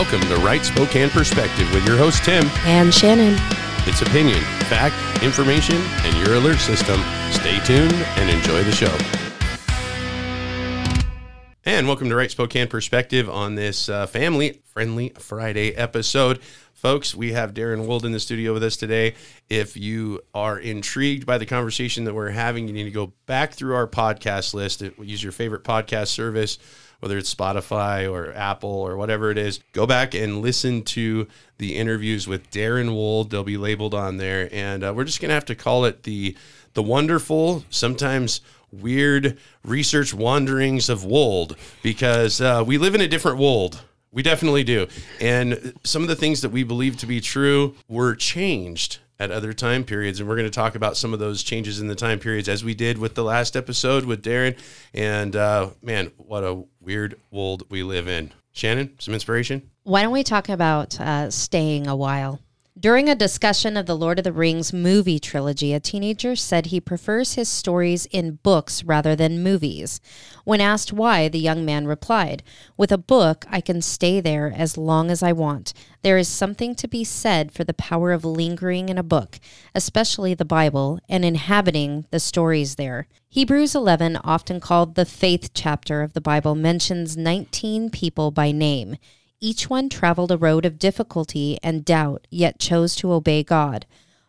Welcome to Right Spokane Perspective with your host, Tim. And Shannon. It's opinion, fact, information, and your alert system. Stay tuned and enjoy the show. And welcome to Right Spokane Perspective on this uh, family friendly Friday episode. Folks, we have Darren Wold in the studio with us today. If you are intrigued by the conversation that we're having, you need to go back through our podcast list. Use your favorite podcast service, whether it's Spotify or Apple or whatever it is. Go back and listen to the interviews with Darren Wold. They'll be labeled on there, and uh, we're just gonna have to call it the the wonderful, sometimes weird research wanderings of Wold because uh, we live in a different Wold. We definitely do. And some of the things that we believe to be true were changed at other time periods. And we're going to talk about some of those changes in the time periods as we did with the last episode with Darren. And uh, man, what a weird world we live in. Shannon, some inspiration? Why don't we talk about uh, staying a while? During a discussion of the Lord of the Rings movie trilogy, a teenager said he prefers his stories in books rather than movies. When asked why, the young man replied, With a book, I can stay there as long as I want. There is something to be said for the power of lingering in a book, especially the Bible, and inhabiting the stories there. Hebrews 11, often called the faith chapter of the Bible, mentions 19 people by name. Each one traveled a road of difficulty and doubt, yet chose to obey God.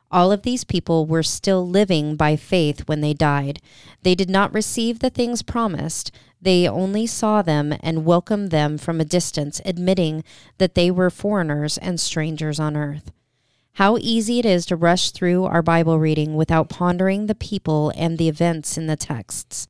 All of these people were still living by faith when they died. They did not receive the things promised. They only saw them and welcomed them from a distance, admitting that they were foreigners and strangers on earth. How easy it is to rush through our Bible reading without pondering the people and the events in the texts.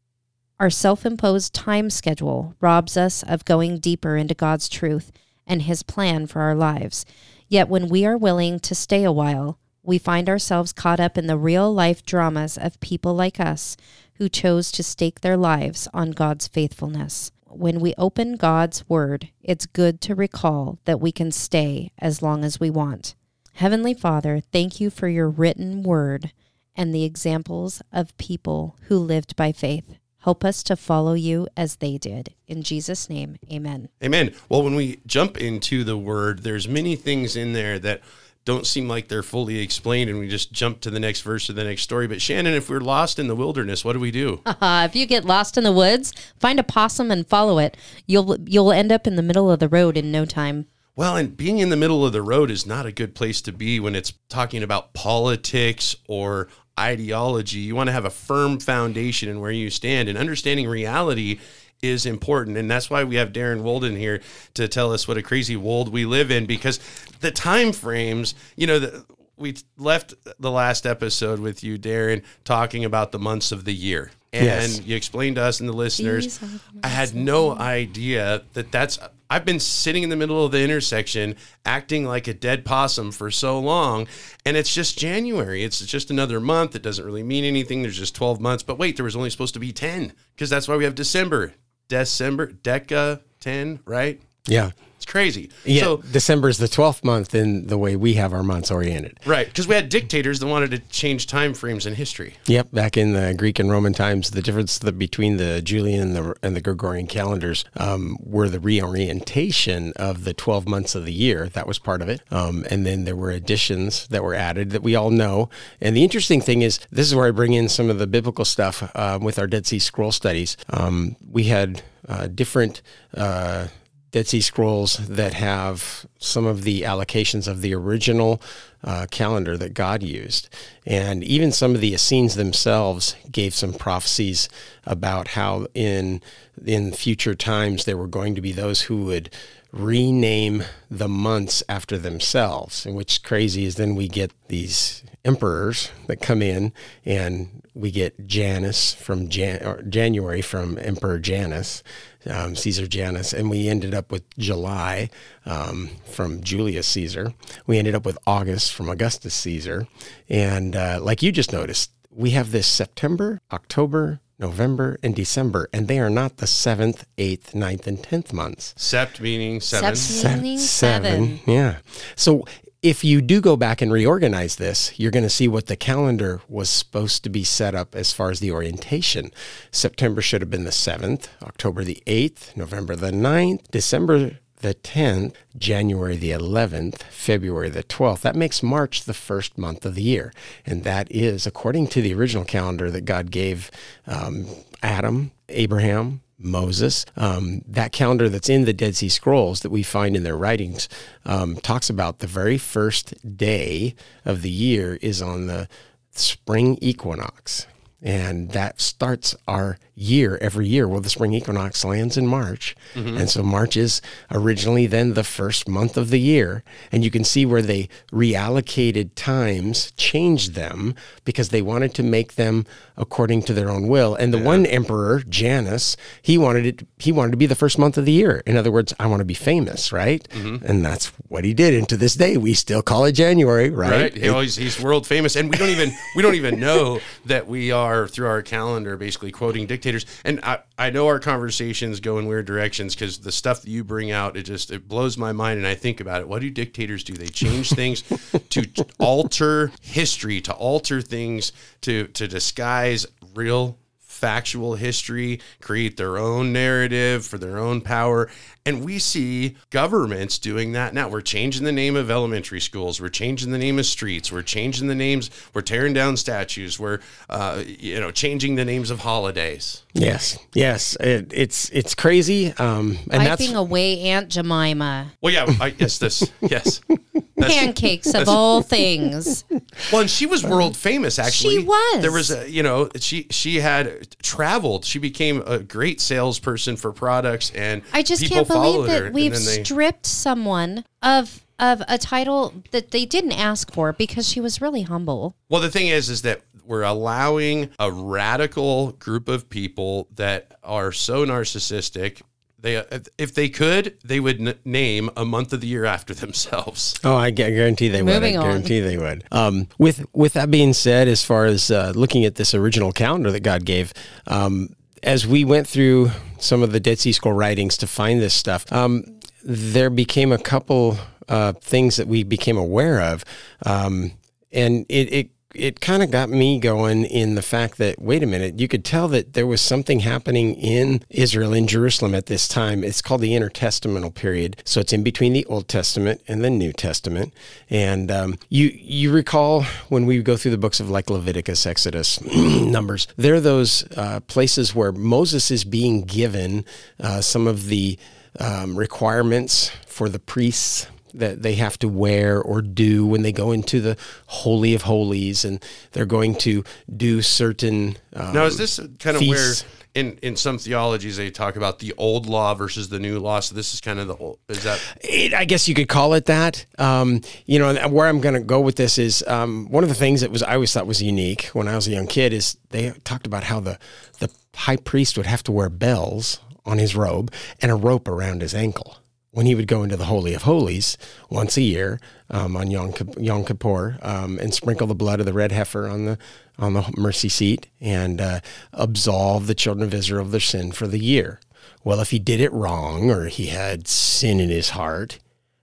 Our self imposed time schedule robs us of going deeper into God's truth and His plan for our lives. Yet when we are willing to stay a while, we find ourselves caught up in the real life dramas of people like us who chose to stake their lives on God's faithfulness. When we open God's Word, it's good to recall that we can stay as long as we want. Heavenly Father, thank you for your written Word and the examples of people who lived by faith. Help us to follow you as they did. In Jesus' name, amen. Amen. Well, when we jump into the word, there's many things in there that don't seem like they're fully explained and we just jump to the next verse or the next story. But Shannon, if we're lost in the wilderness, what do we do? Uh, if you get lost in the woods, find a possum and follow it. You'll you'll end up in the middle of the road in no time. Well, and being in the middle of the road is not a good place to be when it's talking about politics or ideology. You want to have a firm foundation in where you stand, and understanding reality is important. And that's why we have Darren Wolden here to tell us what a crazy world we live in because the time frames, you know, the, we left the last episode with you, Darren, talking about the months of the year. And yes. you explained to us and the listeners, I had no idea that that's I've been sitting in the middle of the intersection acting like a dead possum for so long. And it's just January. It's just another month. It doesn't really mean anything. There's just 12 months. But wait, there was only supposed to be 10 because that's why we have December. December, Deca 10, right? Yeah. It's crazy. Yeah, so December is the twelfth month in the way we have our months oriented. Right, because we had dictators that wanted to change time frames in history. Yep, back in the Greek and Roman times, the difference the, between the Julian and the, and the Gregorian calendars um, were the reorientation of the twelve months of the year. That was part of it, um, and then there were additions that were added that we all know. And the interesting thing is, this is where I bring in some of the biblical stuff uh, with our Dead Sea Scroll studies. Um, we had uh, different. Uh, Dead Sea Scrolls that have some of the allocations of the original uh, calendar that God used. And even some of the Essenes themselves gave some prophecies about how in in future times there were going to be those who would rename the months after themselves. And which crazy is then we get these emperors that come in and we get Janus from Jan- January from Emperor Janus um, Caesar Janus, and we ended up with July um, from Julius Caesar. We ended up with August from Augustus Caesar, and uh, like you just noticed, we have this September, October, November, and December, and they are not the seventh, eighth, ninth, and tenth months. Sept meaning seven. Sept meaning seven. seven. Yeah. So if you do go back and reorganize this, you're going to see what the calendar was supposed to be set up as far as the orientation. September should have been the 7th, October the 8th, November the 9th, December the 10th, January the 11th, February the 12th. That makes March the first month of the year. And that is, according to the original calendar that God gave um, Adam, Abraham, Moses. Um, that calendar that's in the Dead Sea Scrolls that we find in their writings um, talks about the very first day of the year is on the spring equinox. And that starts our year every year. Well, the spring equinox lands in March. Mm-hmm. And so March is originally then the first month of the year. And you can see where they reallocated times, changed them because they wanted to make them according to their own will. And the yeah. one emperor, Janus, he wanted it he wanted to be the first month of the year. In other words, I want to be famous, right? Mm-hmm. And that's what he did. And to this day, we still call it January, right? Right. It, he's, he's world famous. And we don't even we don't even know that we are through our calendar basically quoting dictators dictators. And I, I know our conversations go in weird directions because the stuff that you bring out, it just it blows my mind. And I think about it. What do dictators do? They change things to alter history, to alter things, to to disguise real factual history, create their own narrative for their own power. And we see governments doing that now. We're changing the name of elementary schools. We're changing the name of streets. We're changing the names. We're tearing down statues. We're, uh, you know, changing the names of holidays. Yes, yes, it, it's it's crazy. Um, and Wiping that's away Aunt Jemima. Well, yeah, I, yes, this, yes. That's, Pancakes of all things. Well, and she was world famous. Actually, she was. There was a, you know, she she had traveled. She became a great salesperson for products, and I just can't believe that we've they, stripped someone of of a title that they didn't ask for because she was really humble. Well, the thing is, is that we're allowing a radical group of people that are so narcissistic they, if they could, they would n- name a month of the year after themselves. Oh, I guarantee they Moving would. I guarantee on. they would. Um, with with that being said, as far as uh, looking at this original calendar that God gave, um, as we went through some of the Dead Sea Scroll writings to find this stuff, um, there became a couple uh, things that we became aware of, um, and it, it it kind of got me going in the fact that wait a minute you could tell that there was something happening in israel in jerusalem at this time. It's called the intertestamental period. So it's in between the old testament and the new testament. And um, you you recall when we go through the books of like leviticus exodus numbers there are those uh, places where moses is being given uh, some of the um, requirements for the priests that they have to wear or do when they go into the holy of holies, and they're going to do certain. Um, now, is this kind of feasts. where? In, in some theologies, they talk about the old law versus the new law. So this is kind of the old. Is that? It, I guess you could call it that. Um, you know, where I'm going to go with this is um, one of the things that was I always thought was unique when I was a young kid is they talked about how the the high priest would have to wear bells on his robe and a rope around his ankle when he would go into the Holy of Holies once a year um, on Yom, Yom Kippur um, and sprinkle the blood of the red heifer on the on the mercy seat and uh, absolve the children of Israel of their sin for the year. Well, if he did it wrong or he had sin in his heart,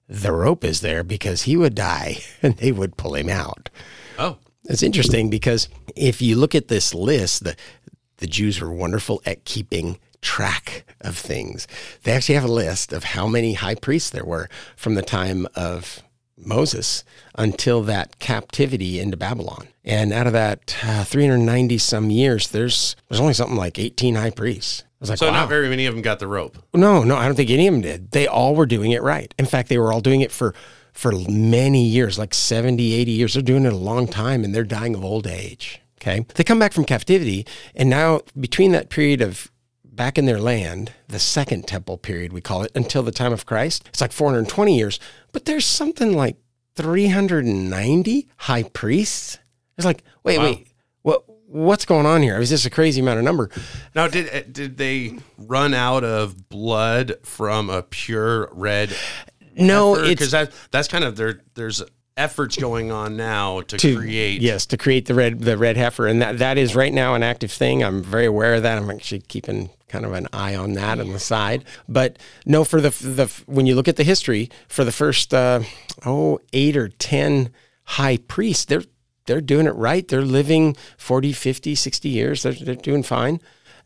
the rope is there because he would die and they would pull him out. Oh. It's interesting because if you look at this list, the the Jews were wonderful at keeping track of things. They actually have a list of how many high priests there were from the time of Moses until that captivity into Babylon. And out of that uh, 390 some years, there's there's only something like 18 high priests. I was like, so wow. not very many of them got the rope. No, no, I don't think any of them did. They all were doing it right. In fact, they were all doing it for for many years, like 70, 80 years. They're doing it a long time and they're dying of old age. Okay. They come back from captivity and now between that period of back in their land, the second temple period, we call it, until the time of Christ. It's like 420 years, but there's something like 390 high priests. It's like, wait, wow. wait, what? What's going on here? Is this a crazy amount of number? Now, did uh, did they run out of blood from a pure red? No, because that that's kind of there. There's efforts going on now to, to, create yes to create the red the red heifer and that that is right now an active thing i'm very aware of that i'm actually keeping kind of an eye on that on the side. But no for the the when you look at the history for the first uh, oh eight or ten high priests they're they're doing it right. They're living 40 50 60 years. They're, they're doing fine.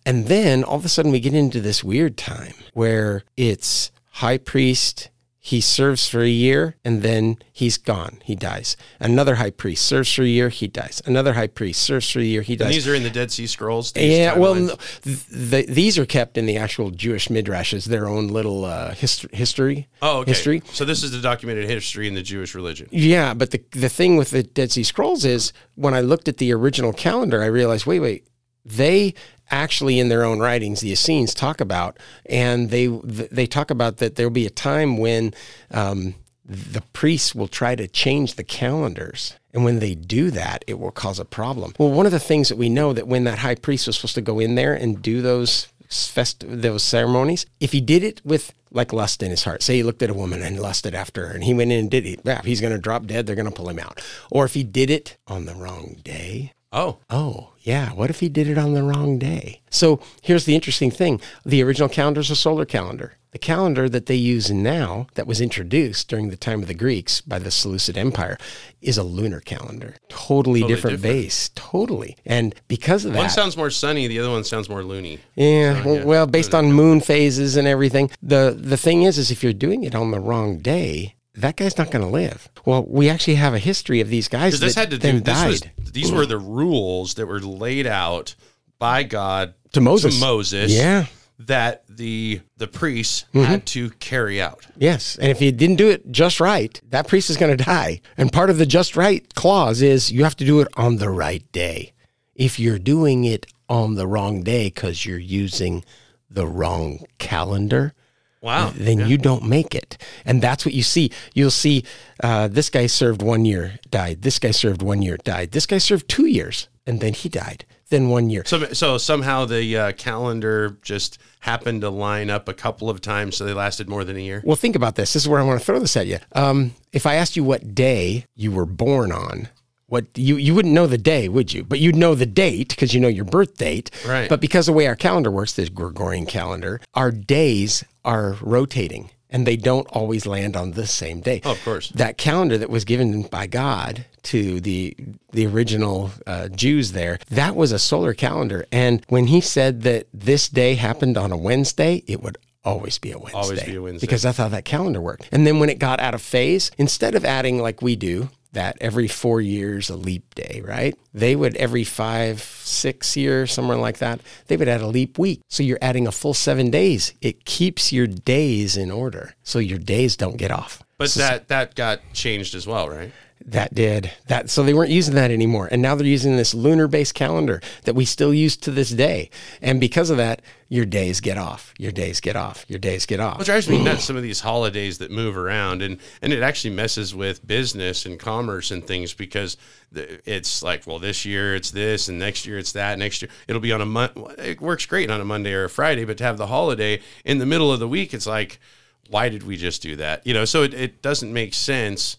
And then all of a sudden we get into this weird time where it's high priest he serves for a year and then he's gone. He dies. Another high priest serves for a year, he dies. Another high priest serves for a year, he dies. And these are in the Dead Sea Scrolls. yeah, well, timelines? no, th- the, these are kept in the actual Jewish midrashes, their own little uh, hist- history. oh, okay. History. So this is the documented history in the Jewish religion. Yeah, but the the thing with the Dead Sea Scrolls is when I looked at the original calendar, I realized, wait, wait, they actually in their own writings, the Essenes talk about, and they they talk about that there'll be a time when um, the priests will try to change the calendars. And when they do that, it will cause a problem. Well, one of the things that we know that when that high priest was supposed to go in there and do those fest those ceremonies, if he did it with like lust in his heart, say he looked at a woman and lusted after her, and he went in and did it, he's going to drop dead. They're going to pull him out. Or if he did it on the wrong day, Oh, Oh, yeah. What if he did it on the wrong day? So here's the interesting thing the original calendar is a solar calendar. The calendar that they use now, that was introduced during the time of the Greeks by the Seleucid Empire, is a lunar calendar. Totally, different, different. base. Totally. And because of one that, One sounds more sunny, the other one sounds more loony. yeah, So, well, yeah, well, based on moon phases and everything. The the thing is, is if you're doing it on the wrong day, that guy's not going to live. Well, we actually have a history of these guys this had to do. This died. was, these were the rules that were laid out by God To Moses. To Moses. Yeah. That the the priests Mm-hmm. had to carry out. Yes. And if you didn't do it just right, that priest is going to die. And part of the just right clause is you have to do it on the right day. If you're doing it on the wrong day because you're using the wrong calendar, Wow. then you don't make it. And that's what you see. You'll see uh, this guy served one year, died. This guy served one year, died. This guy served two years, and then he died. Then one year. So, so somehow the uh, calendar just happened to line up a couple of times, so they lasted more than a year. Well, think about this. This is where I want to throw this at you. Um, if I asked you what day you were born on, what you you wouldn't know the day, would you? But you'd know the date because you know your birth date. Right. But because of the way our calendar works, this Gregorian calendar, our days are rotating and they don't always land on the same day. Oh, of course. That calendar that was given by God to the the original uh, Jews there, that was a solar calendar. And when he said that this day happened on a Wednesday, it would always be a Wednesday. Always be a Wednesday. Because that's how that calendar worked. And then when it got out of phase, instead of adding like we do, that every four years a leap day, right? They would every five, six years, somewhere like that, they would add a leap week. So you're adding a full seven days. It keeps your days in order. So your days don't get off. But that that got changed as well, right? That did that. So they weren't using that anymore. And now they're using this lunar based calendar that we still use to this day. And because of that, your days get off. Your days get off. Your days get off. What drives me nuts some of these holidays that move around and and it actually messes with business and commerce and things because it's like well this year it's this and next year it's that next year it'll be on a month it works great on a Monday or a Friday but to have the holiday in the middle of the week it's like why did we just do that you know so it, it doesn't make sense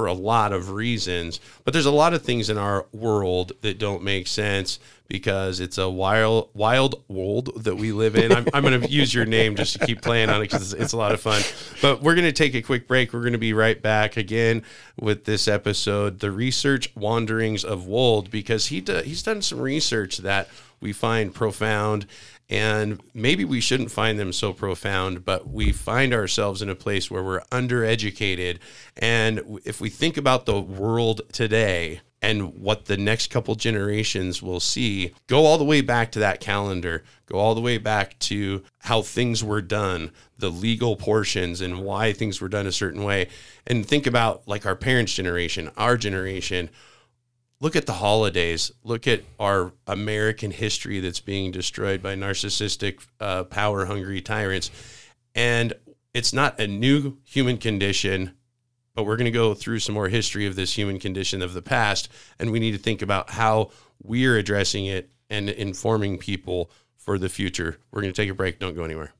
for a lot of reasons. But there's a lot of things in our world that don't make sense because it's a wild, wild world that we live in. I'm, I'm going to use your name just to keep playing on it because it's, it's a lot of fun. But we're going to take a quick break. We're going to be right back again with this episode, the research wanderings of Wold, because he do, he's done some research that we find profound and maybe we shouldn't find them so profound, but we find ourselves in a place where we're undereducated. And if we think about the world today and what the next couple generations will see, go all the way back to that calendar, go all the way back to how things were done, the legal portions, and why things were done a certain way. And think about like our parents' generation, our generation look at the holidays. Look at our american history that's being destroyed by narcissistic uh, power hungry tyrants. And it's not a new human condition but we're going to go through some more history of this human condition of the past and we need to think about how we're addressing it and informing people for the future. We're going to take a break. Don't go anywhere.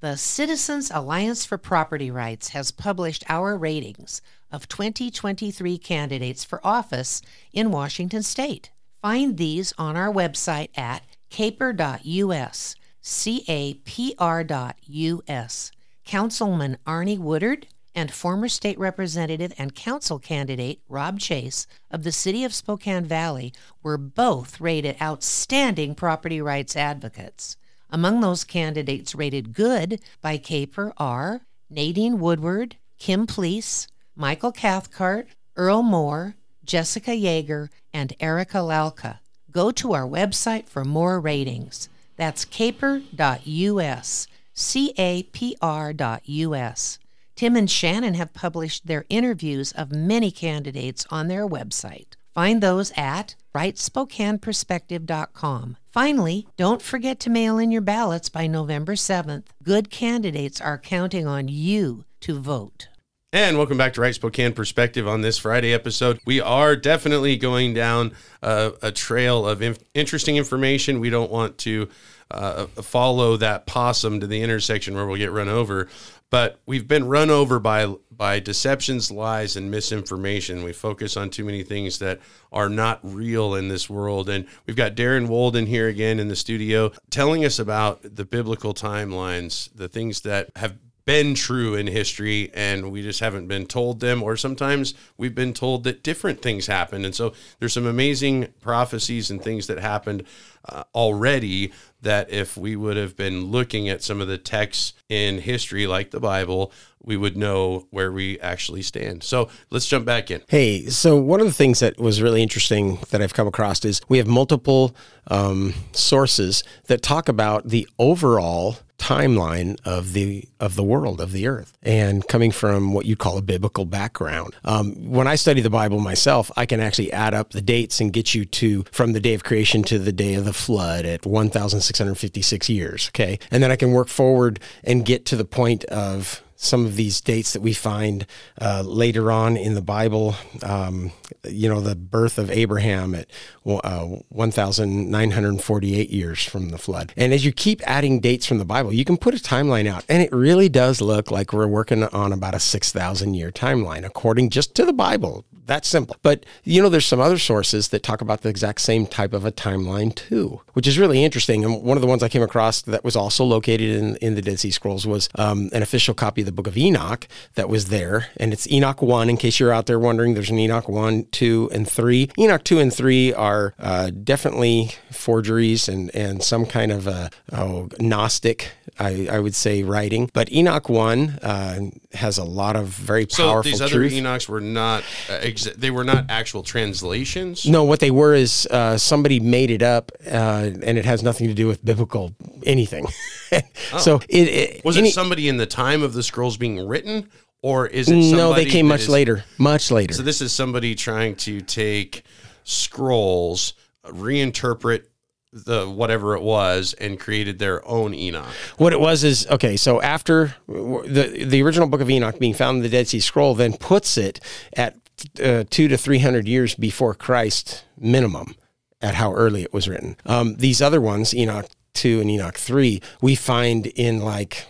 The Citizens Alliance for Property Rights has published our ratings of 2023 candidates for office in Washington state. Find these on our website at caper.us, C A P R.us. Councilman Arne Woodard and former state representative and council candidate Rob Chase of the city of Spokane Valley were both rated outstanding property rights advocates. Among those candidates rated good by Caper are Nadine Woodward, Kim Plese, Michael Cathcart, Earl Moore, Jessica Yaeger, and Erica Lalka. Go to our website for more ratings. That's caper.us, C A P R.us. Tim and Shannon have published their interviews of many candidates on their website. Find those at rightspokaneperspective.com. Finally, don't forget to mail in your ballots by November 7th. Good candidates are counting on you to vote. And welcome back to Right Spokane Perspective on this Friday episode. We are definitely going down uh, a trail of inf- interesting information. We don't want to uh, follow that possum to the intersection where we'll get run over, but we've been run over by by deceptions, lies, and misinformation. We focus on too many things that are not real in this world. And we've got Darren Walden here again in the studio telling us about the biblical timelines, the things that have been true in history and we just haven't been told them or sometimes we've been told that different things happened. And so there's some amazing prophecies and things that happened uh, already that if we would have been looking at some of the texts in history like the bible we would know where we actually stand. So let's jump back in. Hey, so one of the things that was really interesting that I've come across is we have multiple um, sources that talk about the overall timeline of the of the world of the earth and coming from what you call a biblical background. Um, when i study the bible myself i can actually add up the dates and get you to from the day of creation to the day of the flood at 1656 years okay? And then i can work forward and get to the point of some of these dates that we find uh, later on in the Bible. Um, you know, the birth of Abraham at uh, 1,948 years from the flood. And as you keep adding dates from the Bible, you can put a timeline out, and it really does look like we're working on about a 6,000 year timeline, according just to the Bible. That's simple. But you know, there's some other sources that talk about the exact same type of a timeline too, which is really interesting. And one of the ones I came across that was also located in, in the Dead Sea Scrolls was um, an official copy of the Book of Enoch that was there, and it's Enoch one. In case you're out there wondering, there's an Enoch one, two, and three. Enoch two and three are uh, definitely forgeries and and some kind of a oh, Gnostic, I, I would say, writing. But Enoch one uh, has a lot of very so powerful these other truth. enochs were not uh, ex- they were not actual translations No, what they were is uh, somebody made it up, uh, and it has nothing to do with biblical anything. So it, it was any- it somebody in the time of the scrolls being written or is it somebody no, they came much is- later, much later. So this is somebody trying to take scrolls, reinterpret the whatever it was, and created their own Enoch. What it was is okay. So after the the original Book of Enoch being found in the Dead Sea Scroll, then puts it at uh, two to three hundred years before Christ minimum, at how early it was written. Um, these other ones, Enoch two and Enoch three, we find in like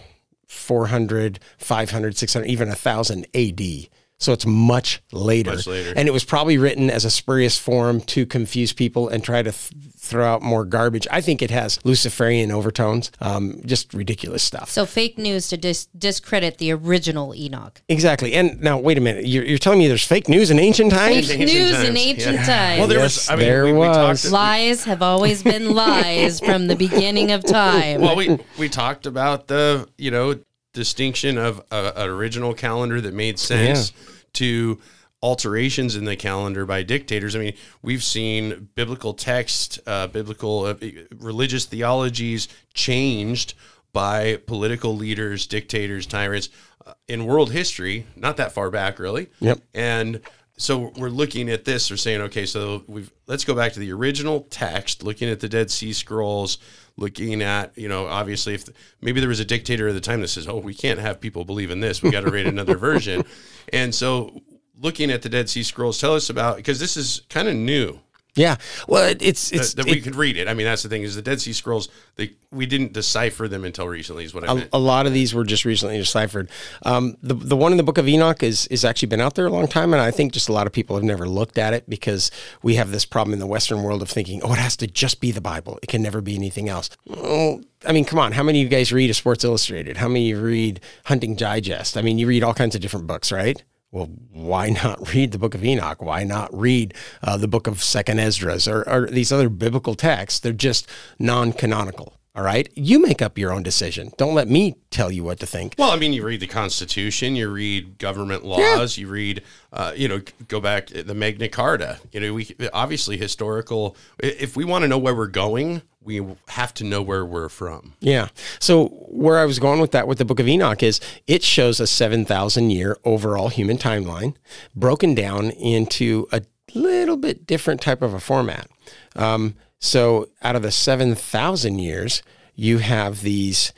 400, 500, 600, even a thousand A.D. So it's much later. Much later. And it was probably written as a spurious form to confuse people and try to th- throw out more garbage. I think it has Luciferian overtones, um, just ridiculous stuff. So fake news to dis- discredit the original Enoch. Exactly. And now, wait a minute. You're, you're telling me there's fake news in ancient times? Fake Ancient news in times, ancient yeah. times. Well, there Yes, was. I mean, there we, we was. talked. lies have always been lies from the beginning of time. Well, we we talked about the you know distinction of a, an original calendar that made sense to alterations in the calendar by dictators. I mean, we've seen biblical text, uh, biblical uh, religious theologies changed by political leaders, dictators, tyrants uh, in world history. Not that far back, really. Yep. And so we're looking at this. We're saying, okay, so we've let's go back to the original text, looking at the Dead Sea Scrolls, looking at you know obviously if maybe there was a dictator at the time that says, oh, we can't have people believe in this. We got to read another version. And so looking at the Dead Sea Scrolls, tell us about because this is kind of new Yeah. Well, it, it's it's that, that we could read it. I mean, that's the thing is the Dead Sea Scrolls. They we didn't decipher them until recently. Is what I a, meant. a lot of these were just recently deciphered. Um, the the one in the Book of Enoch is is actually been out there a long time, and I think just a lot of people have never looked at it because we have this problem in the Western world of thinking, oh, it has to just be the Bible. It can never be anything else. Well, I mean, come on. How many of you guys read a Sports Illustrated? How many of you read Hunting Digest? I mean, you read all kinds of different books, right? Well, why not read the Book of Enoch? Why not read uh, the Book of Second Esdras or, or these other biblical texts? They're just non-canonical. All right. You make up your own decision. Don't let me tell you what to think. Well, I mean, you read the Constitution, you read government laws, you read, uh, you know, go back to the Magna Carta. You know, we obviously historical. If we want to know where we're going, we have to know where we're from. Yeah. So where I was going with that with the Book of Enoch is it shows a seven thousand year overall human timeline broken down into a little bit different type of a format. Um, so out of the 7,000 years, you have these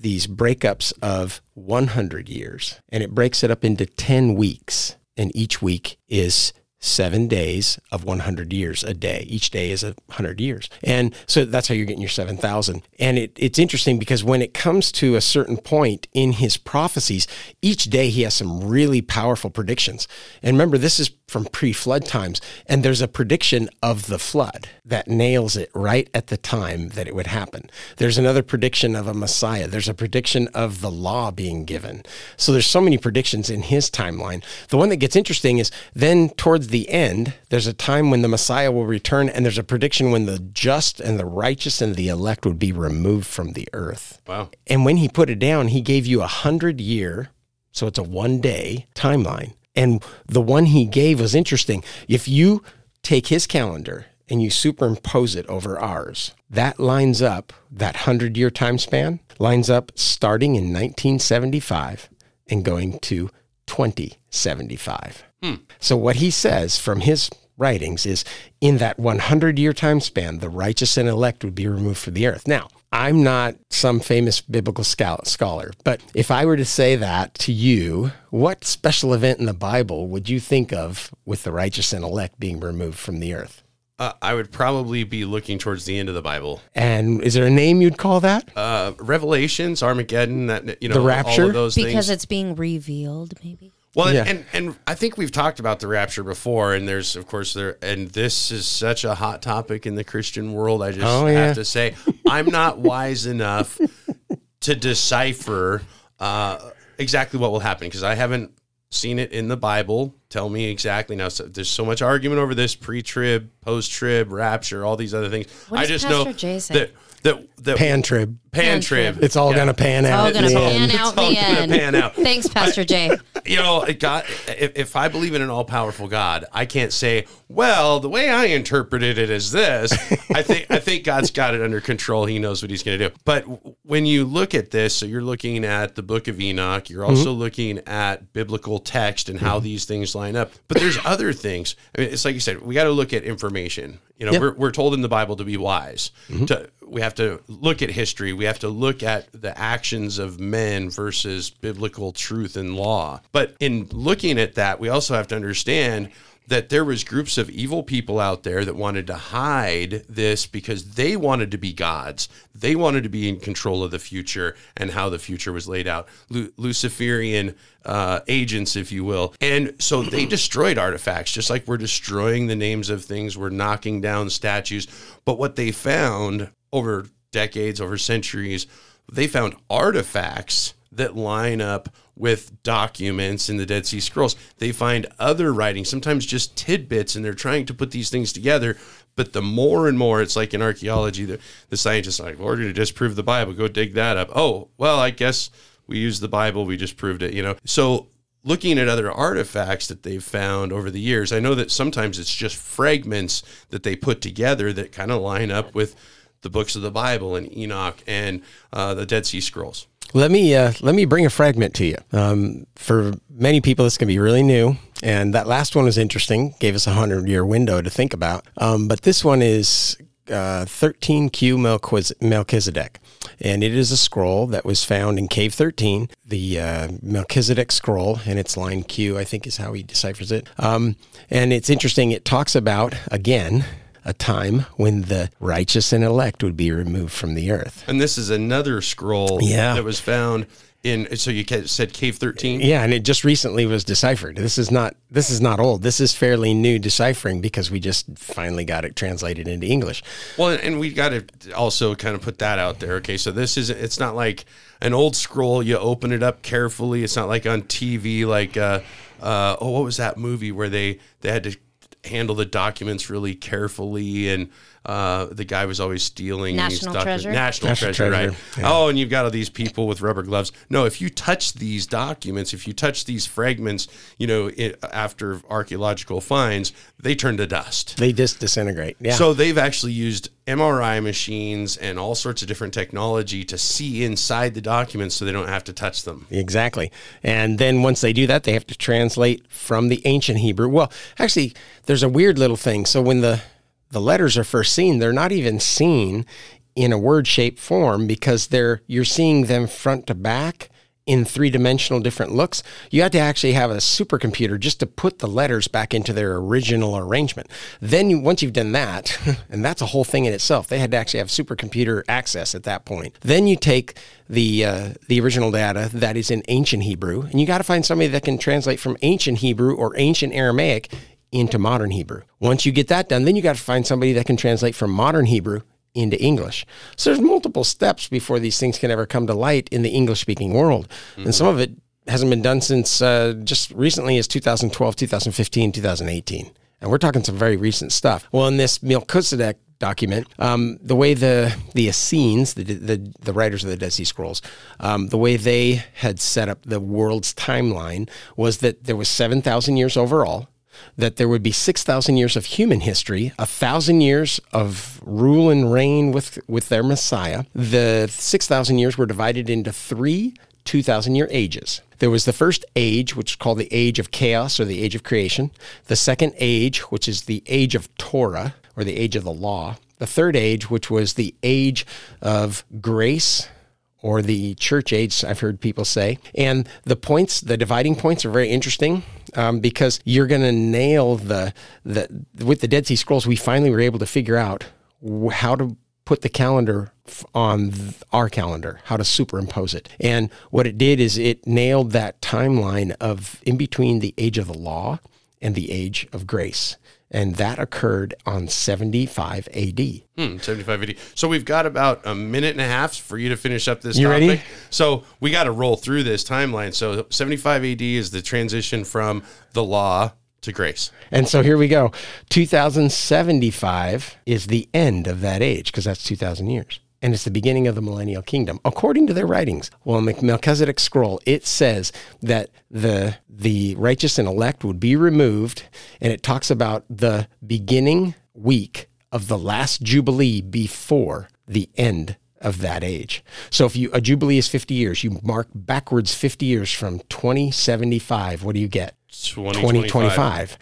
these breakups of 100 years and it breaks it up into 10 weeks and each week is seven days of 100 years a day. Each day is a 100 years. And so that's how you're getting your 7,000. And it, it's interesting because when it comes to a certain point in his prophecies, each day he has some really powerful predictions. And remember, this is from pre flood times. And there's a prediction of the flood that nails it right at the time that it would happen. There's another prediction of a Messiah. There's a prediction of the law being given. So there's so many predictions in his timeline. The one that gets interesting is then towards the end, there's a time when the Messiah will return, and there's a prediction when the just and the righteous and the elect would be removed from the earth. Wow. And when he put it down, he gave you a hundred year, so it's a one day timeline. And the one he gave was interesting. If you take his calendar and you superimpose it over ours, that lines up, that 100 year time span lines up starting in 1975 and going to 2075. So, what he says from his writings is in that 100 year time span, the righteous and elect would be removed from the earth. Now, I'm not some famous biblical scholar, but if I were to say that to you, what special event in the Bible would you think of with the righteous and elect being removed from the earth? Uh, I would probably be looking towards the end of the Bible. And is there a name you'd call that? Uh, Revelations, Armageddon, that you know, The rapture? all of those because things. it's being revealed, maybe. Well, Yeah. and, and I think we've talked about the rapture before, and there's of course there, and this is such a hot topic in the Christian world. I just Oh, have yeah. to say, I'm not wise enough to decipher uh, exactly what will happen because I haven't seen it in the Bible. Tell me exactly now. So there's so much argument over this pre-trib, post-trib, rapture, all these other things. What I just Pastor know Jay say? that that that Pan trib. Pan Pan-trib. It's all Yeah. going to pan out. All at gonna the pan end. out It's all the gonna end. pan out. Thanks, Pastor Jay. you know, it got if, if I believe in an all powerful God, I can't say, well, the way I interpreted it is this. I think I think God's got it under control. He knows what he's going to do. But w- when you look at this, so you're looking at the book of Enoch, you're mm-hmm. also looking at biblical text and how mm-hmm. these things line up. But there's other things. I mean, it's like you said, we got to look at information. You know, Yeah. we're, we're told in the Bible to be wise. Mm-hmm. To we have to look at history. We have to look at the actions of men versus biblical truth and law. But in looking at that, we also have to understand that there was groups of evil people out there that wanted to hide this because they wanted to be gods. They wanted to be in control of the future and how the future was laid out. Lu- Luciferian uh, agents, if you will. And so they destroyed artifacts, just like we're destroying the names of things, we're knocking down statues. But what they found over decades, over centuries, they found artifacts that line up with documents in the Dead Sea Scrolls. They find other writings, sometimes just tidbits, and they're trying to put these things together. But the more and more, it's like in archaeology, the, the scientists are like, well, we're going to disprove the Bible. Go dig that up. Oh, well, I guess we used the Bible. We just proved it, you know? So looking at other artifacts that they've found over the years, I know that sometimes it's just fragments that they put together that kind of line up with the books of the Bible and Enoch and uh, the Dead Sea Scrolls. Let me uh, let me bring a fragment to you. Um, for many people, this can be really new, and that last one was interesting. Gave us a hundred year window to think about. Um, but this one is uh, 13Q Melchiz- Melchizedek, and it is a scroll that was found in Cave 13, the uh, Melchizedek scroll, and it's line Q, I think, is how he deciphers it. Um, and it's interesting. It talks about again a time when the righteous and elect would be removed from the earth. And this is another scroll Yeah. that was found in. So you said Cave 13? Yeah, and it just recently was deciphered. This is not this is not old. This is fairly new deciphering because we just finally got it translated into English. Well, and we got to also kind of put that out there. Okay, so this is it's not like an old scroll. You open it up carefully. It's not like on TV. Like, uh, uh, oh, what was that movie where they they had to handle the documents really carefully and uh, the guy was always stealing these National documents. treasure? National, National treasure, treasure, right? Oh, and you've got all these people with rubber gloves. No, if you touch these documents, if you touch these fragments, you know, it, after archaeological finds, they turn to dust. They just disintegrate. Yeah. So they've actually used MRI machines and all sorts of different technology to see inside the documents so they don't have to touch them. Exactly. And then once they do that, they have to translate from the ancient Hebrew. Well, actually, there's a weird little thing. So when the the letters are first seen, they're not even seen in a word shape form because they're you're seeing them front to back in three dimensional different looks. You had to actually have a supercomputer just to put the letters back into their original arrangement. Then you, once you've done that, and that's a whole thing in itself, they had to actually have supercomputer access at that point. Then you take the uh, the original data that is in ancient Hebrew, and you got to find somebody that can translate from ancient Hebrew or ancient Aramaic into modern Hebrew. Once you get that done, then you got to find somebody that can translate from modern Hebrew into English. So there's multiple steps before these things can ever come to light in the English speaking world. And some of it hasn't been done since uh, just recently as 2012, 2015, 2018. And we're talking some very recent stuff. Well, in this Melchizedek document, um, the way the the Essenes, the, the the writers of the Dead Sea Scrolls, um, the way they had set up the world's timeline was that there was seven thousand years overall that there would be 6,000 years of human history, a thousand years of rule and reign with, with their Messiah. The 6,000 years were divided into three 2,000 year ages. There was the first age, which is called the age of chaos or the age of creation. The second age, which is the age of Torah or the age of the law. The third age, which was the age of grace or the church age, I've heard people say. And the points, the dividing points are very interesting um, because you're going to nail the, the, with the Dead Sea Scrolls, we finally were able to figure out how to put the calendar on our calendar, how to superimpose it. And what it did is it nailed that timeline of in between the age of the law and the age of grace. And that occurred on 75 AD. Hmm, 75 80. So we've got about a minute and a half for you to finish up this You topic. ready? So we got to roll through this timeline. So 75 AD is the transition from the law to grace. And so here we go. 2075 is the end of that age because that's 2000 years. And it's the beginning of the millennial kingdom, according to their writings. Well, in the Melchizedek scroll, it says that the the righteous and elect would be removed, and it talks about the beginning week of the last jubilee before the end of that age. So if you a jubilee is 50 years, you mark backwards 50 years from 2075. What do you get? 2025. 2025.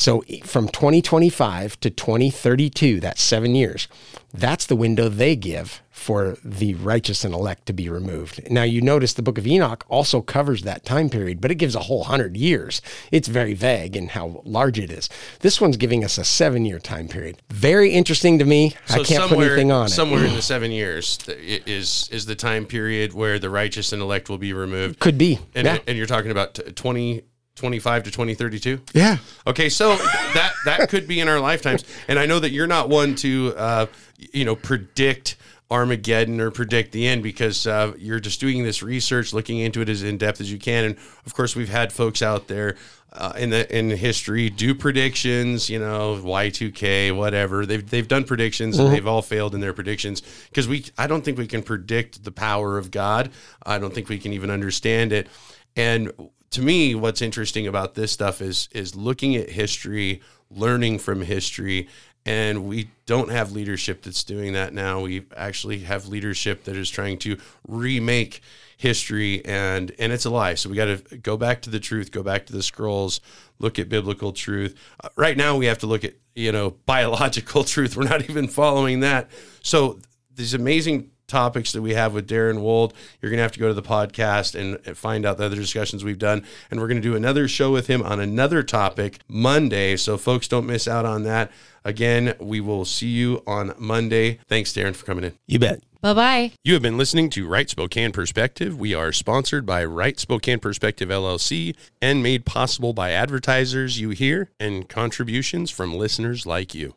So from 2025 to 2032, that's seven years. That's the window they give for the righteous and elect to be removed. Now, you notice the book of Enoch also covers that time period, but it gives a whole hundred years. It's very vague in how large it is. This one's giving us a seven year time period. Very interesting to me. I can't put anything on it. Somewhere in the seven years is is the time period where the righteous and elect will be removed. Could be. And, yeah. and you're talking about t- 20, 25 to 2032? yeah. Okay, so that that could be in our lifetimes, and I know that you're not one to, uh, you know, predict Armageddon or predict the end because uh, you're just doing this research, looking into it as in depth as you can, and of course we've had folks out there uh, in the in history do predictions, you know, Y2K, whatever. They've they've done predictions and they've all failed in their predictions because we I don't think we can predict the power of God. I don't think we can even understand it, and to me, what's interesting about this stuff is is looking at history, learning from history, and we don't have leadership that's doing that now. We actually have leadership that is trying to remake history and and it's a lie. So we got to go back to the truth, go back to the scrolls, look at biblical truth. Uh, right now we have to look at, you know, biological truth. We're not even following that. So these amazing topics that we have with Darren Wold. You're going to have to go to the podcast and and find out the other discussions we've done. And we're going to do another show with him on another topic Monday. So, folks, don't miss out on that. Again, we will see you on Monday. Thanks, Darren, for coming in. You bet. Bye bye. You have been listening to Right Spokane Perspective. We are sponsored by Right Spokane Perspective LLC and made possible by advertisers you hear and contributions from listeners like you.